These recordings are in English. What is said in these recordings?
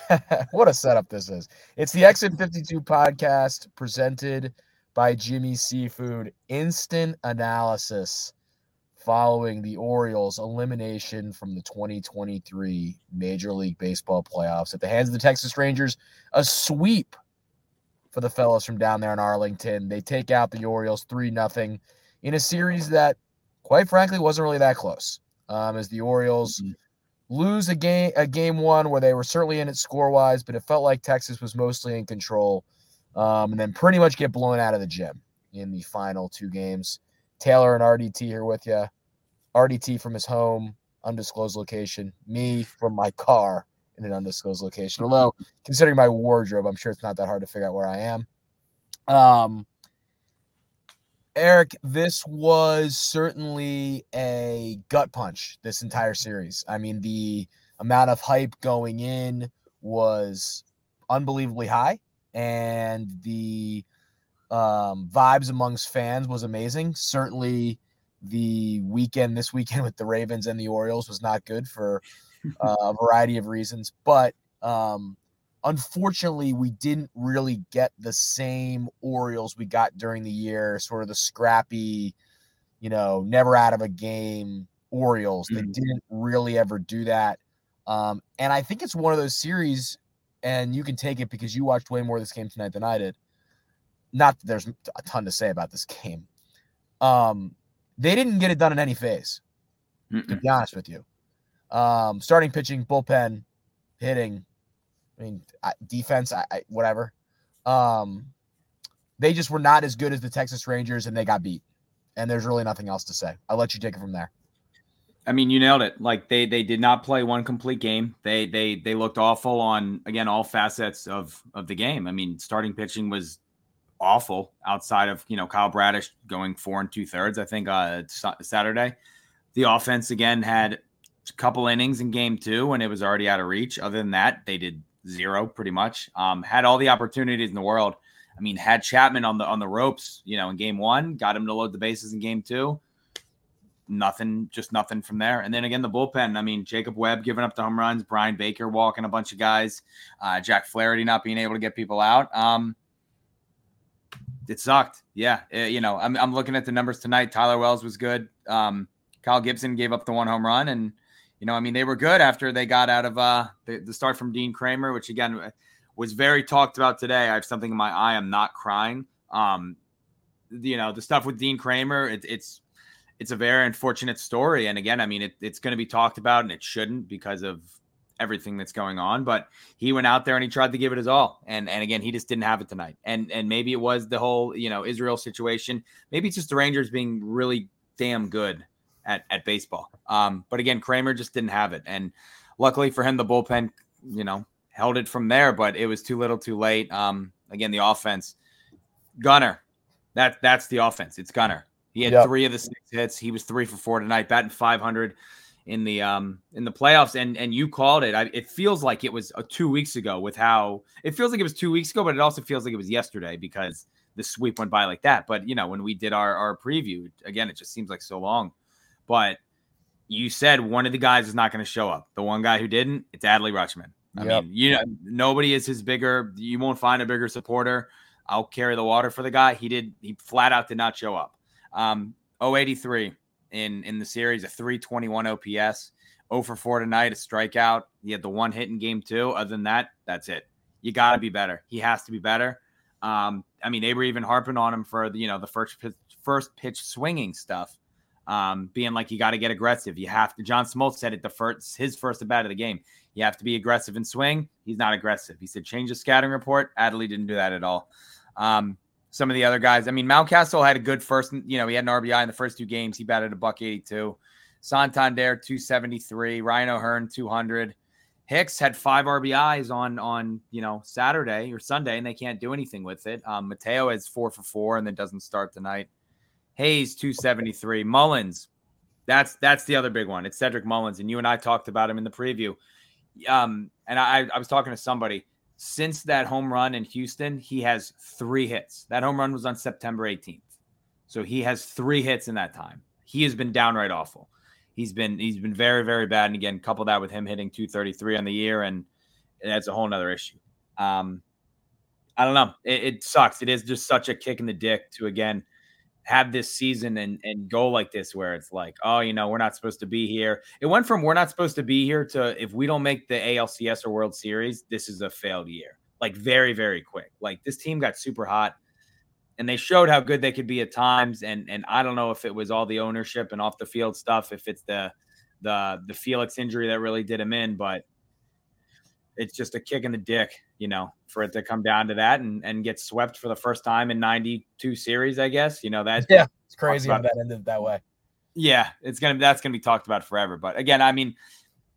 what a setup this is. It's the Exit 52 podcast presented by Jimmy Seafood. Instant analysis following the Orioles' elimination from the 2023 Major League Baseball playoffs at the hands of the Texas Rangers. A sweep for the fellows from down there in Arlington. They take out the Orioles 3 0 in a series that, quite frankly, wasn't really that close. Um, as the Orioles mm-hmm. Lose a game, a game one where they were certainly in it score wise, but it felt like Texas was mostly in control, um, and then pretty much get blown out of the gym in the final two games. Taylor and RDT here with you. RDT from his home, undisclosed location. Me from my car in an undisclosed location. Although, considering my wardrobe, I'm sure it's not that hard to figure out where I am. Um, Eric, this was certainly a gut punch this entire series. I mean, the amount of hype going in was unbelievably high, and the um, vibes amongst fans was amazing. Certainly, the weekend this weekend with the Ravens and the Orioles was not good for uh, a variety of reasons, but um, unfortunately, we didn't really get the same Orioles we got during the year, sort of the scrappy, you know, never out of a game Orioles. Mm-hmm. They mm. didn't really ever do that. Um, and I think it's one of those series, and you can take it because you watched way more of this game tonight than I did. Not that there's a ton to say about this game. Um, they didn't get it done in any phase, Mm-mm. to be honest with you. Um, starting pitching, bullpen, hitting, I mean, defense, I, I, whatever. Um, they just were not as good as the Texas Rangers, and they got beat. And there's really nothing else to say. I'll let you take it from there. I mean, you nailed it. Like they they did not play one complete game. They they they looked awful on again all facets of of the game. I mean, starting pitching was awful outside of you know Kyle Bradish going four and two thirds. I think uh Saturday, the offense again had a couple innings in game two when it was already out of reach. Other than that, they did zero pretty much. Um, had all the opportunities in the world. I mean, had Chapman on the on the ropes, you know, in game one, got him to load the bases in game two. Nothing, just nothing from there. And then again, the bullpen. I mean, Jacob Webb giving up the home runs, Bryan Baker walking a bunch of guys, uh, Jack Flaherty not being able to get people out. Um, it sucked. Yeah, it, eh, you know, I'm I'm looking at the numbers tonight. Tyler Wells was good. Um, Kyle Gibson gave up the one home run, and you know, I mean, they were good after they got out of uh, the, the start from Dean Kremer, which again was very talked about today. I have something in my eye. I'm not crying. Um, you know, the stuff with Dean Kremer, it, it's it's a very unfortunate story. And again, I mean, it, it's going to be talked about, and it shouldn't because of everything that's going on. But he went out there and he tried to give it his all, and and again, he just didn't have it tonight. And and maybe it was the whole you know Israel situation. Maybe it's just the Rangers being really damn good at, at baseball. Um, but again, Kremer just didn't have it. And luckily for him, the bullpen, you know, held it from there, but it was too little too late. Um, again, the offense, Gunnar, that that's the offense. It's Gunnar. He had yep. three of the six hits. He was three for four tonight, batting 500 in the um in the playoffs. And and you called it. I, it feels like it was uh, two weeks ago with how it feels like it was two weeks ago, but it also feels like it was yesterday because the sweep went by like that. But you know, when we did our our preview again, it just seems like so long. But you said one of the guys is not going to show up. The one guy who didn't, it's Adley Rutschman. I yep. mean, you know, nobody is his bigger. You won't find a bigger supporter. I'll carry the water for the guy. He did. He flat out did not show up. Um, 083 in in the series, a 321 OPS. 0 for 4 tonight, a strikeout. He had the one hit in game two. Other than that, that's it. You got to be better. He has to be better. Um, I mean, they were even harping on him for the, you know the first pitch, first pitch swinging stuff um, being like you got to get aggressive. You have to. John Smoltz said it the first his first at bat of the game. You have to be aggressive and swing. He's not aggressive. He said change the scouting report. Adley didn't do that at all. Um, some of the other guys. I mean, Mountcastle had a good first. You know, he had an RBI in the first two games. He batted a buck eighty two. Santander two seventy three. Ryan O'Hearn two hundred. Hicks had five RBIs on on you know Saturday or Sunday, and they can't do anything with it. Um, Mateo is four for four, and then doesn't start tonight. Hayes 273. Mullins, that's that's the other big one. It's Cedric Mullins, and you and I talked about him in the preview. Um, and I, I was talking to somebody since that home run in Houston, he has three hits. That home run was on September 18th, so he has three hits in that time. He has been downright awful. He's been he's been very very bad, and again, couple that with him hitting 233 on the year, and that's a whole nother issue. Um, I don't know. It, it, sucks. It is just such a kick in the dick to again have this season and and go like this, where it's like, oh, you know, we're not supposed to be here. It went from we're not supposed to be here to if we don't make the ALCS or World Series, this is a failed year. Like very very quick. Like this team got super hot, and they showed how good they could be at times. And and I don't know if it was all the ownership and off the field stuff, if it's the the the Felix injury that really did him in, but it's just a kick in the dick, you know, for it to come down to that and, and get swept for the first time in 92 series, I guess. You know, that's yeah, it's crazy how that ended that way. Yeah, it's gonna that's gonna be talked about forever. But again, I mean,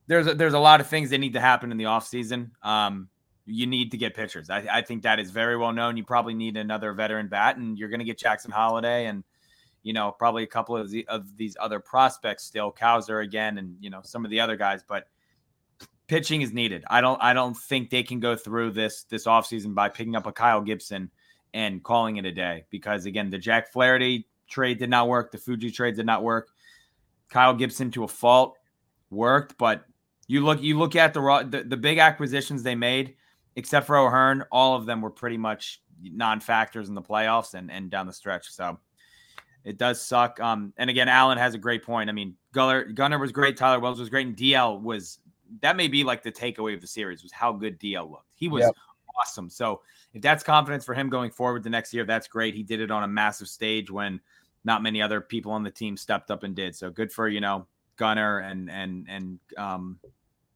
there's a, there's a lot of things that need to happen in the offseason. Um, you need to get pitchers. I, I think that is very well known. You probably need another veteran bat, and you're gonna get Jackson Holliday and you know probably a couple of the of these other prospects still, Cowser again, and you know some of the other guys, but pitching is needed. I don't I don't think they can go through this this offseason by picking up a Kyle Gibson and calling it a day because again, the Jack Flaherty trade did not work, the Fuji trade did not work. Kyle Gibson to a fault worked, but you look you look at the the, the big acquisitions they made, except for O'Hearn, all of them were pretty much non-factors in the playoffs and and down the stretch. So it does suck. Um, and again, Allen has a great point. I mean, Guller, Gunnar was great, Tyler Wells was great, and DL was that may be like the takeaway of the series was how good DL looked. He was yep. awesome. So if that's confidence for him going forward the next year, that's great. He did it on a massive stage when not many other people on the team stepped up and did. So good for you know Gunnar and and and um,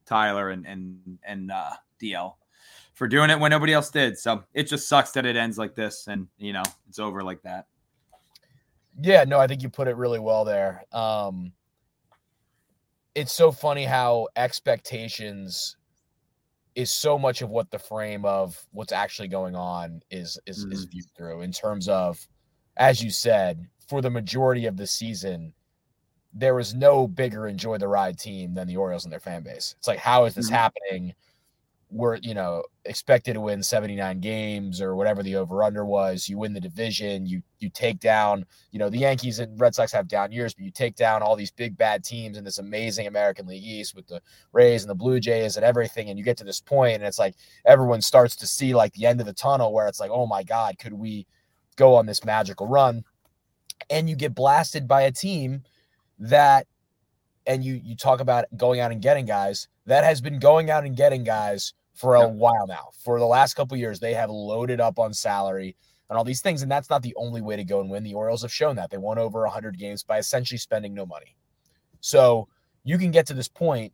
Tyler and and and uh, DL for doing it when nobody else did. So it just sucks that it ends like this and you know it's over like that. Yeah, no, I think you put it really well there. Um, it's so funny how expectations is so much of what the frame of what's actually going on is is, mm. is viewed through in terms of as you said for the majority of the season there was no bigger enjoy the ride team than the Orioles and their fan base. It's like how is this mm. happening? Were you know expected to win 79 games or whatever the over under was you win the division you you take down you know the yankees and red sox have down years but you take down all these big bad teams in this amazing american league east with the rays and the blue jays and everything and you get to this point and it's like everyone starts to see like the end of the tunnel where it's like oh my god could we go on this magical run? And you get blasted by a team that and you you talk about going out and getting guys that has been going out and getting guys for a while now. For the last couple years, they have loaded up on salary and all these things, and that's not the only way to go and win. The Orioles have shown that they won over 100 games by essentially spending no money. So you can get to this point,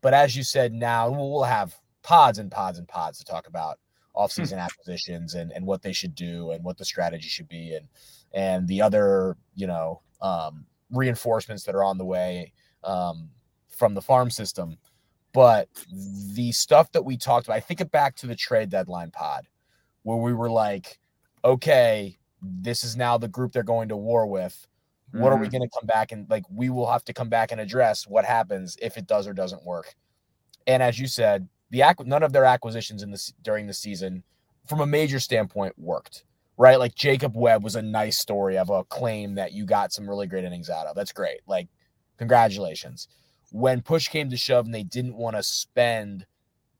but as you said, now we'll have pods and pods and pods to talk about offseason hmm. acquisitions and and what they should do and what the strategy should be and and the other you know um, reinforcements that are on the way um, from the farm system. But the stuff that we talked about, I think it back to the trade deadline pod where we were like, okay, this is now the group they're going to war with. What mm-hmm. are we mm-hmm. going to come back and like we will have to come back and address what happens if it does or doesn't work. And as you said, the none of their acquisitions in this during the season from a major standpoint worked. Right? Like Jacob Webb was a nice story of a claim that you got some really great innings out of. That's great. Like congratulations when push came to shove and they didn't want to spend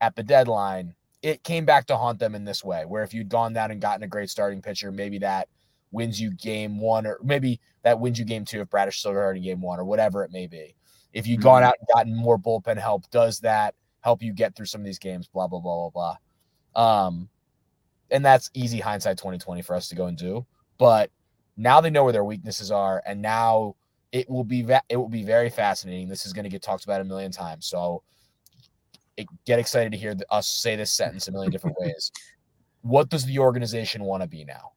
at the deadline, it came back to haunt them in this way, where if you'd gone down and gotten a great starting pitcher, maybe that wins you game one, or maybe that wins you game two if Bradish still hurt in game one, or whatever it may be. If you'd mm-hmm. gone out and gotten more bullpen help, does that help you get through some of these games? Blah blah blah blah blah. Um, and that's easy hindsight 2020 for us to go and do. But now they know where their weaknesses are, and now it will be va- it will be very fascinating. This is going to get talked about a million times. So it, get excited to hear the, us say this sentence a million different ways. What does the organization want to be now?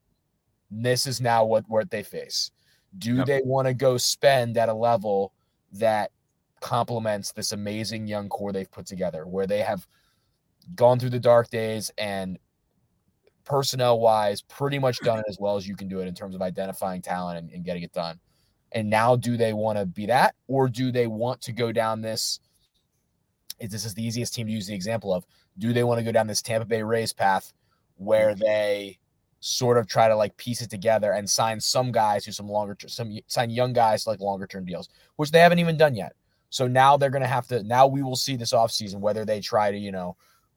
This is now what what they face. Do yep. they want to go spend at a level that complements this amazing young core they've put together, where they have gone through the dark days and personnel wise, pretty much done it as well as you can do it in terms of identifying talent and, and getting it done. And now, do they want to be that, or do they want to go down this? Is this is the easiest team to use the example of. Do they want to go down this Tampa Bay Rays path where mm-hmm. they sort of try to like piece it together and sign some guys to some longer term some sign young guys to like longer term deals, which they haven't even done yet. So now they're going to have to now we will see this offseason whether they try to, you know,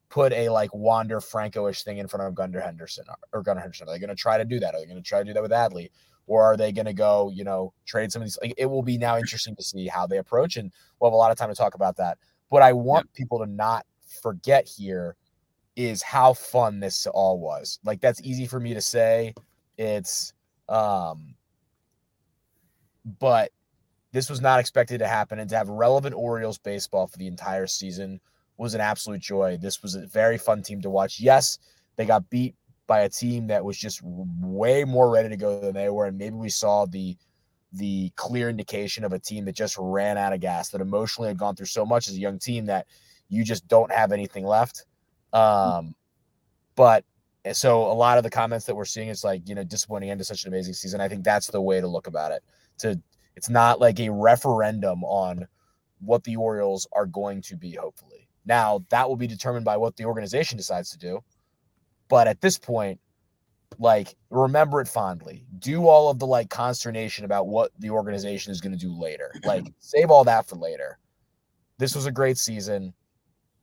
put a like Wander Franco-ish thing in front of Gunnar Henderson or Gunnar Henderson? Are they going to try to do that? Are they going to try to do that with Adley? Or are they going to go, you know, trade some of these? Like, it will be now interesting to see how they approach, and we'll have a lot of time to talk about that. But I want yeah. people to not forget here is how fun this all was. Like that's easy for me to say. It's um but this was not expected to happen and to have relevant Orioles baseball for the entire season was an absolute joy. This was a very fun team to watch. Yes, they got beat by a team that was just way more ready to go than they were and maybe we saw the the clear indication of a team that just ran out of gas that emotionally had gone through so much as a young team that you just don't have anything left. Um, but eh, so a lot of the comments that we're seeing is like, you know, disappointing end to such an amazing season. I think that's the way to look about it. To it's not like a referendum on what the Orioles are going to be, hopefully. Now that will be determined by what the organization decides to do. But at this point, like remember it fondly. Do all of the like consternation about what the organization is going to do later. Like save all that for later. This was a great season.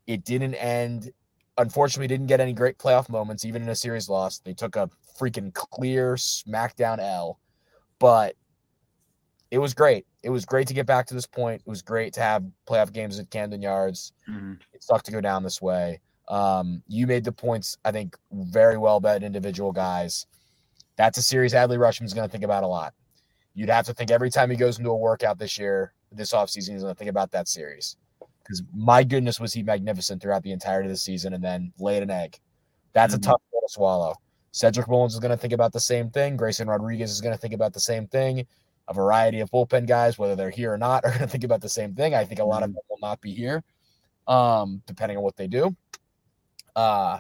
It didn't end. Unfortunately, didn't get any great playoff moments, even in a series loss. They took a freaking clear smackdown L, but it was great. It was great to get back to this point. It was great to have playoff games at Camden Yards. Mm-hmm. It sucked to go down this way. Um, you made the points, I think, very well bet individual guys. That's a series Adley Rutschman's going to think about a lot. You'd have to think every time he goes into a workout this year, this offseason, he's going to think about that series because my goodness was he magnificent throughout the entirety of the season and then laid an egg. That's mm-hmm. a tough one to swallow. Cedric Mullins is going to think about the same thing. Grayson Rodriguez is going to think about the same thing. A variety of bullpen guys, whether they're here or not, are going to think about the same thing. I think a lot mm-hmm. of them will not be here, um, depending on what they do. Uh,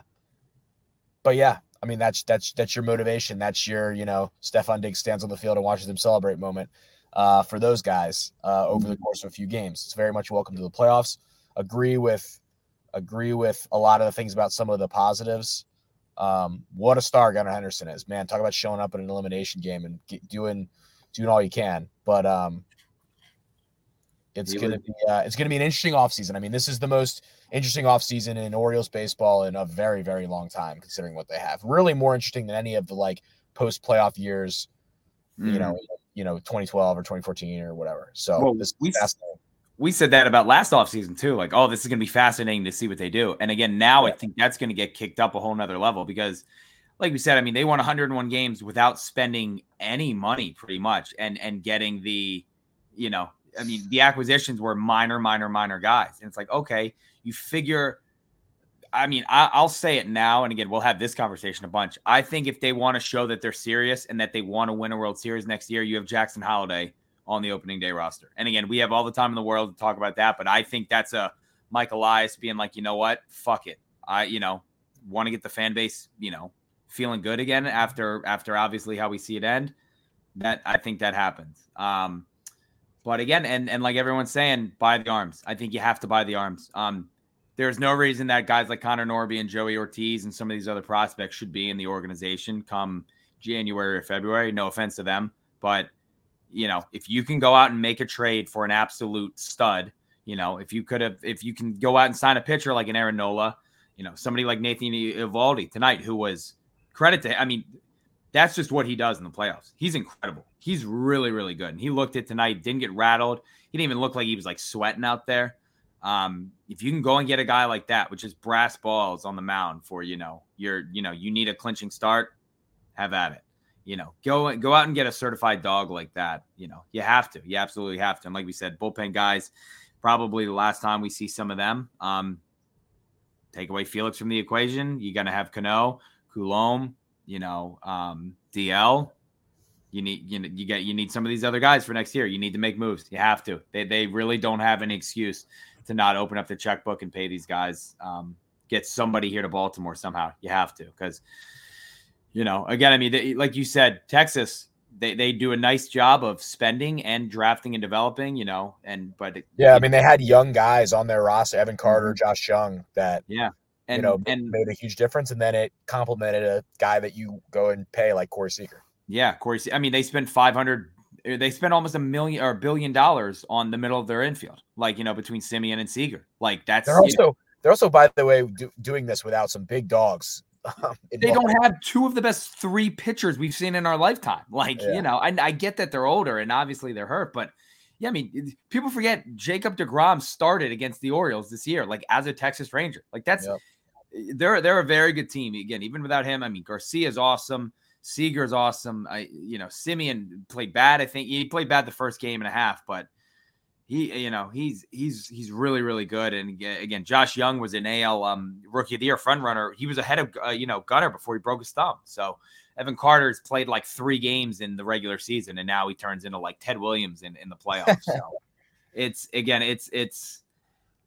but yeah, I mean that's that's that's your motivation. That's your you know Stefon Diggs stands on the field and watches them celebrate moment uh, for those guys uh, over the course of a few games. It's very much welcome to the playoffs. Agree with agree with a lot of the things about some of the positives. Um, what a star Gunnar Henderson is, man! Talk about showing up in an elimination game and get, doing doing all you can. But um, it's really? gonna be uh, it's gonna be an interesting offseason. I mean, this is the most interesting offseason in Orioles baseball in a very very long time, considering what they have. Really more interesting than any of the like post playoff years. Mm. You know, mm you know 2012 or 2014 or whatever. So well, this we, we said that about last offseason too. Like, oh, this is going to be fascinating to see what they do. And again, now yeah. I think that's going to get kicked up a whole nother level because, like we said, I mean, they won 101 games without spending any money, pretty much, and and getting the, you know, I mean, the acquisitions were minor, minor, minor guys, and it's like, okay, you figure I mean, I, will say it now, and again, we'll have this conversation a bunch. I think if they want to show that they're serious and that they want to win a World Series next year, you have Jackson Holliday on the opening day roster. And again, we have all the time in the world to talk about that, but I think that's a Mike Elias being like, you know what, fuck it, I, you know, want to get the fan base, you know, feeling good again after after obviously how we see it end. That I think that happens. Um, but again, and and like everyone's saying, buy the arms. I think you have to buy the arms. Um, there's no reason that guys like Connor Norby and Joey Ortiz and some of these other prospects should be in the organization come January or February. No offense to them, but you know, if you can go out and make a trade for an absolute stud, you know, if you could have, if you can go out and sign a pitcher like an Aaron Nola, you know, somebody like Nathan Eovaldi tonight, who was credit to, I mean, that's just what he does in the playoffs. He's incredible. He's really, really good. And he looked at tonight, didn't get rattled. He didn't even look like he was like sweating out there. Um, if you can go and get a guy like that, which is brass balls on the mound for you know you're you know you need a clinching start, have at it. You know, go go out and get a certified dog like that. You know, you have to. You absolutely have to. And like we said, bullpen guys, probably the last time we see some of them. Um, take away Felix from the equation, you're gonna have Cano, Coulombe, you know, um, DL. You need you know, you get you need some of these other guys for next year. You need to make moves. You have to. They they really don't have any excuse to not open up the checkbook and pay these guys. Um, get somebody here to Baltimore somehow. You have to because, you know, again, I mean, they, like you said, Texas they, they do a nice job of spending and drafting and developing, you know, and but it, yeah, I mean they had young guys on their roster, Evan Carter, mm-hmm. Josh Jung, that yeah, and you know and made a huge difference, and then it complemented a guy that you go and pay like Corey Seager. Yeah, Corey. I mean, they spent five hundred they spent almost a million or a billion dollars on the middle of their infield, like you know between Semien and Seager. Like that's they're also know, They're also, by the way, do, doing this without some big dogs. Um, they don't have two of the best three pitchers we've seen in our lifetime. Like, yeah. you know, I, I get that they're older and obviously they're hurt, but yeah, I mean, people forget Jacob DeGrom started against the Orioles this year, like as a Texas Ranger. Like that's yep. They're they're a very good team. Again, even without him, I mean, Garcia's awesome. Seager's awesome. I, you know, Semien played bad. I think he played bad the first game and a half, but he, you know, he's he's he's really really good. And again, Josh Jung was an AL um, Rookie of the Year front runner. He was ahead of uh, you know Gunnar before he broke his thumb. So Evan Carter's played like three games in the regular season, and now he turns into like Ted Williams in in the playoffs. So it's again, it's it's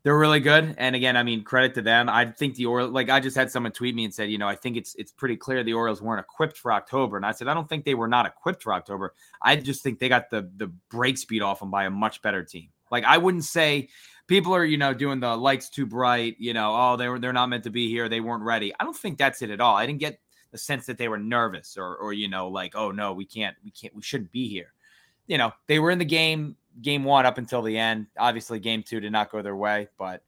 they're really good. And again, I mean, credit to them. I think the Orioles, like I just had someone tweet me and said, you know, I think it's it's pretty clear the Orioles weren't equipped for October. And I said, I don't think they were not equipped for October. I just think they got the the break speed off them by a much better team. Like I wouldn't say people are, you know, doing the lights too bright, you know, oh, they were they're not meant to be here, they weren't ready. I don't think that's it at all. I didn't get the sense that they were nervous or or you know, like, oh no, we can't, we can't, we shouldn't be here. You know, they were in the game game one up until the end. Obviously, game two did not go their way, but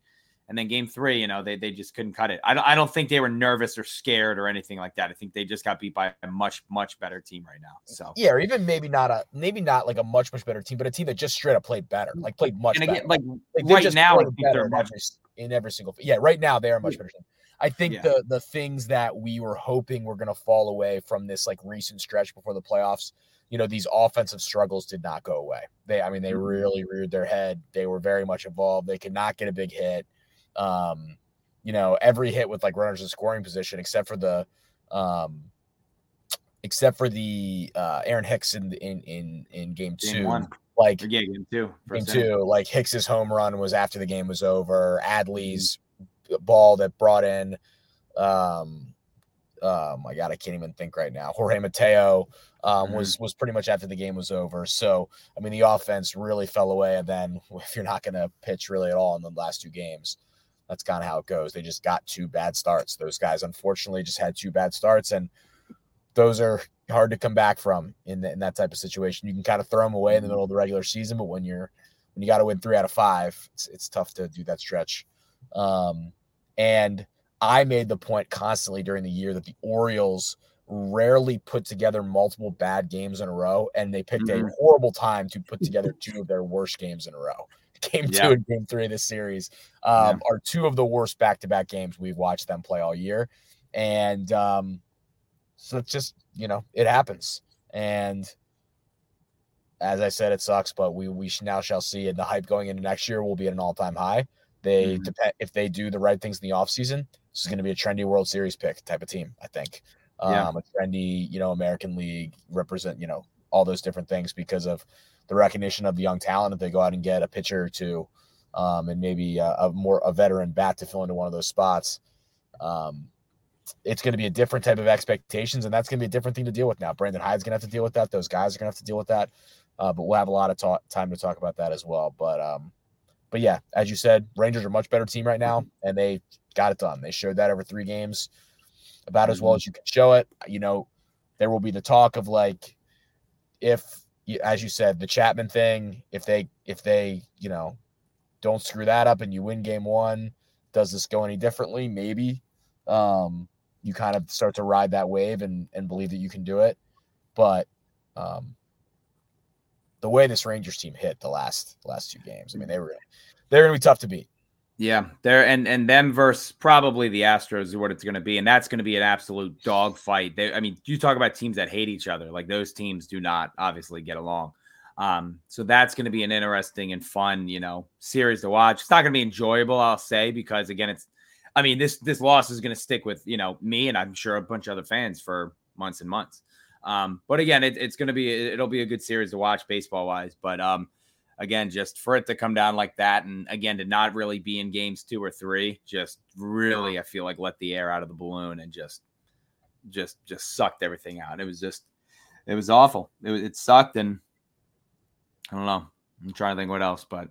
and then game three, you know, they, they just couldn't cut it. I don't, I don't think they were nervous or scared or anything like that. I think they just got beat by a much, much better team right now. So yeah, or even maybe not a maybe not like a much, much better team, but a team that just straight up played better, like played much and again, better. Like, like right now, better in every, in every single yeah, right now they are much better team. I think yeah. the the things that we were hoping were gonna fall away from this like recent stretch before the playoffs you know these offensive struggles did not go away. They, I mean, they mm-hmm. really reared their head. They were very much involved. They could not get a big hit. Um, you know, every hit with like runners in scoring position, except for the, um, except for the uh, Aaron Hicks in in in in game, game two. One. Like yeah, game two. Game two. Like Hicks's home run was after the game was over. Adley's mm-hmm. ball that brought in um oh my god, I can't even think right now. Jorge Mateo um, mm-hmm. was was pretty much after the game was over. So I mean, the offense really fell away. And then if you're not going to pitch really at all in the last two games, that's kind of how it goes. They just got two bad starts. Those guys, unfortunately, just had two bad starts, and those are hard to come back from in, the, in that type of situation. You can kind of throw them away in the middle of the regular season, but when you're when you got to win three out of five, it's, it's tough to do that stretch. Um, and I made the point constantly during the year that the Orioles rarely put together multiple bad games in a row, and they picked mm-hmm. a horrible time to put together two of their worst games in a row game yeah. two and game three of this series um, yeah. are two of the worst back-to-back games we've watched them play all year and um, so it's just you know it happens and as i said it sucks but we we now shall see and the hype going into next year will be at an all-time high they mm-hmm. depend if they do the right things in the offseason this is going to be a trendy world series pick type of team i think yeah. um, a trendy you know american league represent you know all those different things because of the recognition of the young talent if they go out and get a pitcher or two um, and maybe a, a, more a veteran bat to fill into one of those spots. Um, it's going to be a different type of expectations, and that's going to be a different thing to deal with now. Brandon Hyde's going to have to deal with that. Those guys are going to have to deal with that. Uh, but we'll have a lot of ta- time to talk about that as well. But um, but yeah, as you said, Rangers are a much better team right now, and they got it done. They showed that over three games, about as well mm-hmm. as you can show it. You know, there will be the talk of like if as you said, the Chapman thing. If they if they you know don't screw that up and you win game one, does this go any differently? Maybe. Um, you kind of start to ride that wave and and believe that you can do it, but um, the way this Rangers team hit the last last two games, I mean they were they're gonna be tough to beat. Yeah, there and and them versus probably the Astros is what it's going to be, and that's going to be an absolute dogfight. I mean, you talk about teams that hate each other, like those teams do not obviously get along. Um, so that's going to be an interesting and fun, you know, series to watch. It's not going to be enjoyable, I'll say, because again, it's, I mean, this this loss is going to stick with you know me and I'm sure a bunch of other fans for months and months. Um, but again, it, it's going to be it'll be a good series to watch baseball wise. But um, again, just for it to come down like that, and again to not really be in games two or three, just really, I feel like let the air out of the balloon and just, just, just sucked everything out. It was just, it was awful. It, it sucked, and I don't know. I'm trying to think what else, but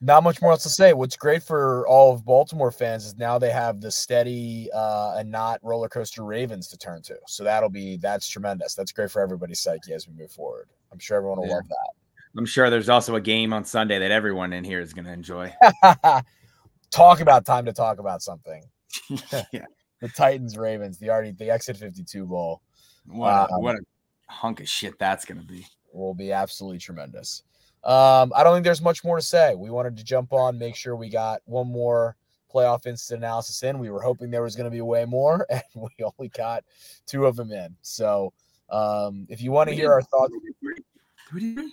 not much more else to say. What's great for all of Baltimore fans is now they have the steady uh, and not roller coaster Ravens to turn to. So that'll be that's tremendous. That's great for everybody's psyche as we move forward. I'm sure everyone will yeah. love that. I'm sure there's also a game on Sunday that everyone in here is going to enjoy. talk about time to talk about something. yeah. The Titans Ravens, the already the exit 52 bowl. What a, um, what a hunk of shit that's gonna be. Will be absolutely tremendous. Um, I don't think there's much more to say. We wanted to jump on, make sure we got one more playoff instant analysis in. We were hoping there was going to be way more, and we only got two of them in. So, um, if you want to hear our thoughts,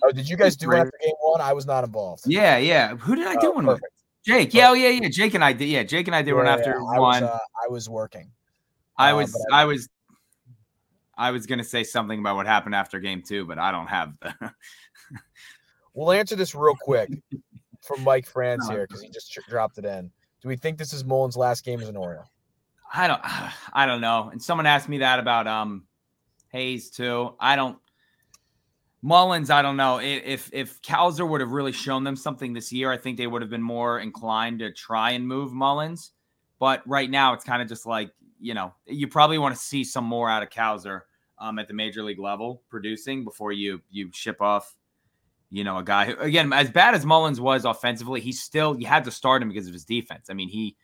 oh, did you guys do one after game one? I was not involved. Yeah, yeah. Who did I do oh, one perfect. with? Jake. Yeah, oh yeah, yeah. Jake and I did. Yeah, Jake and I did yeah, one after yeah. one. I was, uh, I was working. I uh, was. I, I was. I was gonna say something about what happened after game two, but I don't have the. We'll answer this real quick from Mike France here because he just dropped it in. Do we think this is Mullins' last game as an Oriole? I don't. I don't know. And someone asked me that about um Hayes too. I don't. Mullins, I don't know. If if Cowser would have really shown them something this year, I think they would have been more inclined to try and move Mullins. But right now, it's kind of just like you know, you probably want to see some more out of Cowser um, at the major league level producing before you you ship off you know, a guy who, again, as bad as Mullins was offensively, he still, you had to start him because of his defense. I mean, he,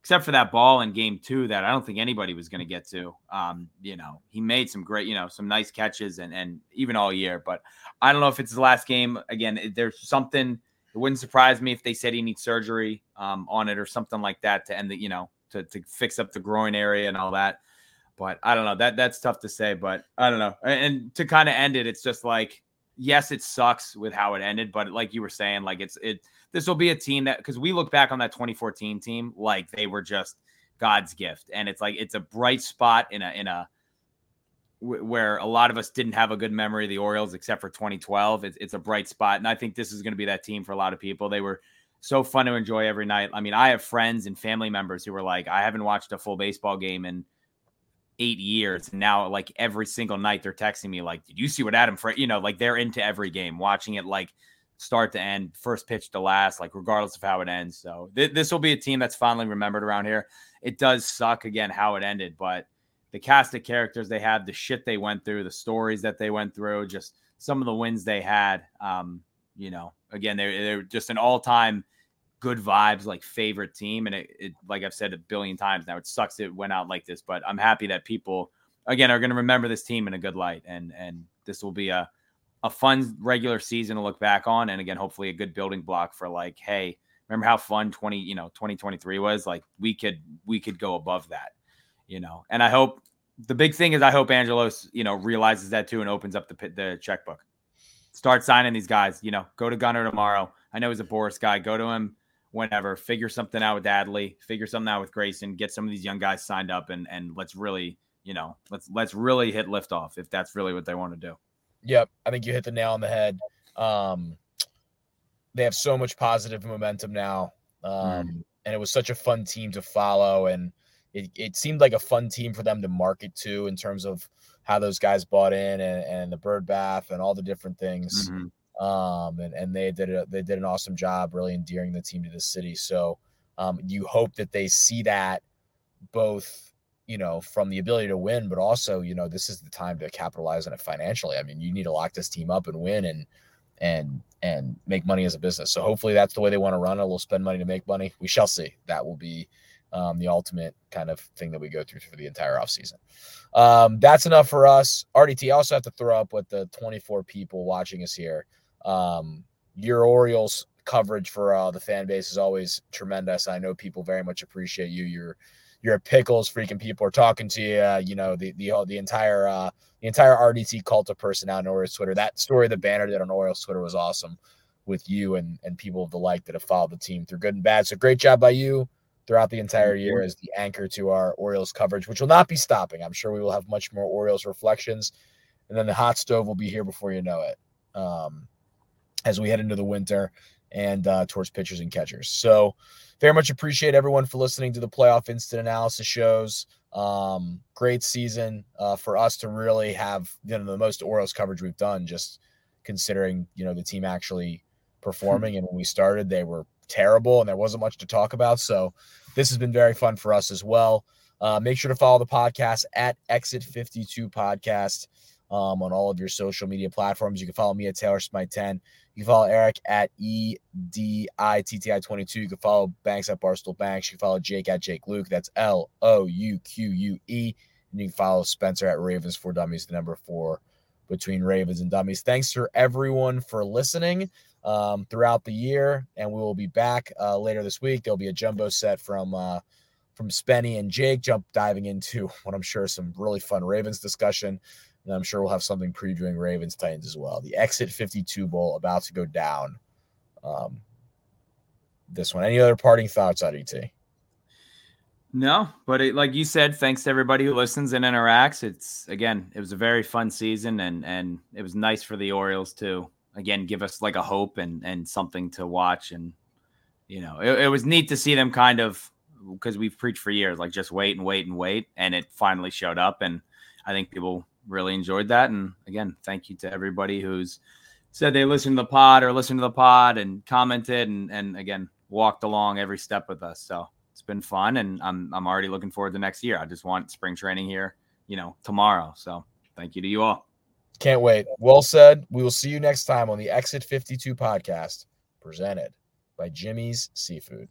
except for that ball in game two that I don't think anybody was going to get to, um, you know, he made some great, you know, some nice catches and, and even all year. But I don't know if it's the last game. Again, there's something, it wouldn't surprise me if they said he needs surgery um, on it or something like that to end the, you know, to, to fix up the groin area and all that. But I don't know. That that's tough to say. But I don't know. And to kind of end it, it's just like yes, it sucks with how it ended, but like you were saying, like it's it this will be a team that because we look back on that 2014 team like they were just God's gift, and it's like it's a bright spot in a in a where a lot of us didn't have a good memory of the Orioles except for 2012. It's, it's a bright spot, and I think this is going to be that team for a lot of people. They were so fun to enjoy every night. I mean, I have friends and family members who were like, I haven't watched a full baseball game in eight years. And now, like every single night, they're texting me, like, "Did you see what Adam?" Fra-? You know, like they're into every game, watching it like start to end, first pitch to last, like regardless of how it ends. So th- this will be a team that's fondly remembered around here. It does suck again how it ended, but the cast of characters they had, the shit they went through, the stories that they went through, just some of the wins they had. Um, you know, again, they're, they're just an all time good vibes, like favorite team. And it, it, like I've said a billion times now, it sucks it went out like this, but I'm happy that people again are going to remember this team in a good light, and and this will be a a fun regular season to look back on, and again, hopefully a good building block for like, hey, remember how fun 20 you know 2023 was? Like we could we could go above that, you know. And I hope the big thing is I hope Angelos you know realizes that too and opens up the the checkbook. Start signing these guys. You know, go to Gunnar tomorrow. I know he's a Boras guy. Go to him whenever, figure something out with Adley, figure something out with Grayson, get some of these young guys signed up, and and let's really, you know, let's let's really hit liftoff if that's really what they want to do. Yep, I think you hit the nail on the head. Um, they have so much positive momentum now, um, mm. and it was such a fun team to follow, and it, it seemed like a fun team for them to market to in terms of how those guys bought in and, and the bird bath and all the different things. Mm-hmm um, and and they did a, they did an awesome job really endearing the team to the city. So um, you hope that they see that both you know from the ability to win, but also you know this is the time to capitalize on it financially. I mean, you need to lock this team up and win and and and make money as a business. So hopefully that's the way they want to run it. We'll spend money to make money. We shall see. That will be um, the ultimate kind of thing that we go through for the entire offseason. Um, that's enough for us. RDT, I also have to throw up with the 24 people watching us here. Um, your Orioles coverage for uh, the fan base is always tremendous. I know people very much appreciate you. You're you're a pickles. Freaking people are talking to you. Uh, you know the the the entire uh, the entire RDT cult of person out on Orioles Twitter. That story, the banner that on Orioles Twitter was awesome with you and and people of the like that have followed the team through good and bad. So great job by you throughout the entire year as the anchor to our Orioles coverage, which will not be stopping. I'm sure we will have much more Orioles reflections, and then the hot stove will be here before you know it. Um, as we head into the winter and uh, towards pitchers and catchers. So, very much appreciate everyone for listening to the playoff instant analysis shows. Um, great season uh, for us to really have you know the most Orioles coverage we've done, just considering you know the team actually performing. and when we started, they were terrible and there wasn't much to talk about. So, this has been very fun for us as well. Uh, make sure to follow the podcast at Exit 52 Podcast um, on all of your social media platforms. You can follow me at Taylor Smite 10. You can follow Eric at EDITTI22. You can follow Banks at Barstool Banks. You can follow Jake at Jake Louque. That's L O U Q U E. And you can follow Spencer at Ravens for Dummies, the number four between Ravens and Dummies. Thanks for everyone for listening um, throughout the year. And we will be back uh, later this week. There'll be a jumbo set from. Uh, from Spenny and Jake, jump diving into what I'm sure is some really fun Ravens discussion. And I'm sure we'll have something previewing Ravens Titans as well. The Exit 52 Bowl about to go down. Um, this one. Any other parting thoughts ET? No, but it, like you said, thanks to everybody who listens and interacts. It's again, it was a very fun season, and and it was nice for the Orioles to again give us like a hope and and something to watch, and you know, it, it was neat to see them kind of because we've preached for years, like just wait and wait and wait, and it finally showed up, and I think people really enjoyed that. And again, thank you to everybody who's said they listened to the pod or listened to the pod and commented and and again walked along every step with us. So it's been fun, and I'm I'm already looking forward to next year. I just want spring training here, you know, tomorrow. So thank you to you all. Can't wait. Well said. We will see you next time on the Exit 52 podcast presented by Jimmy's Seafood.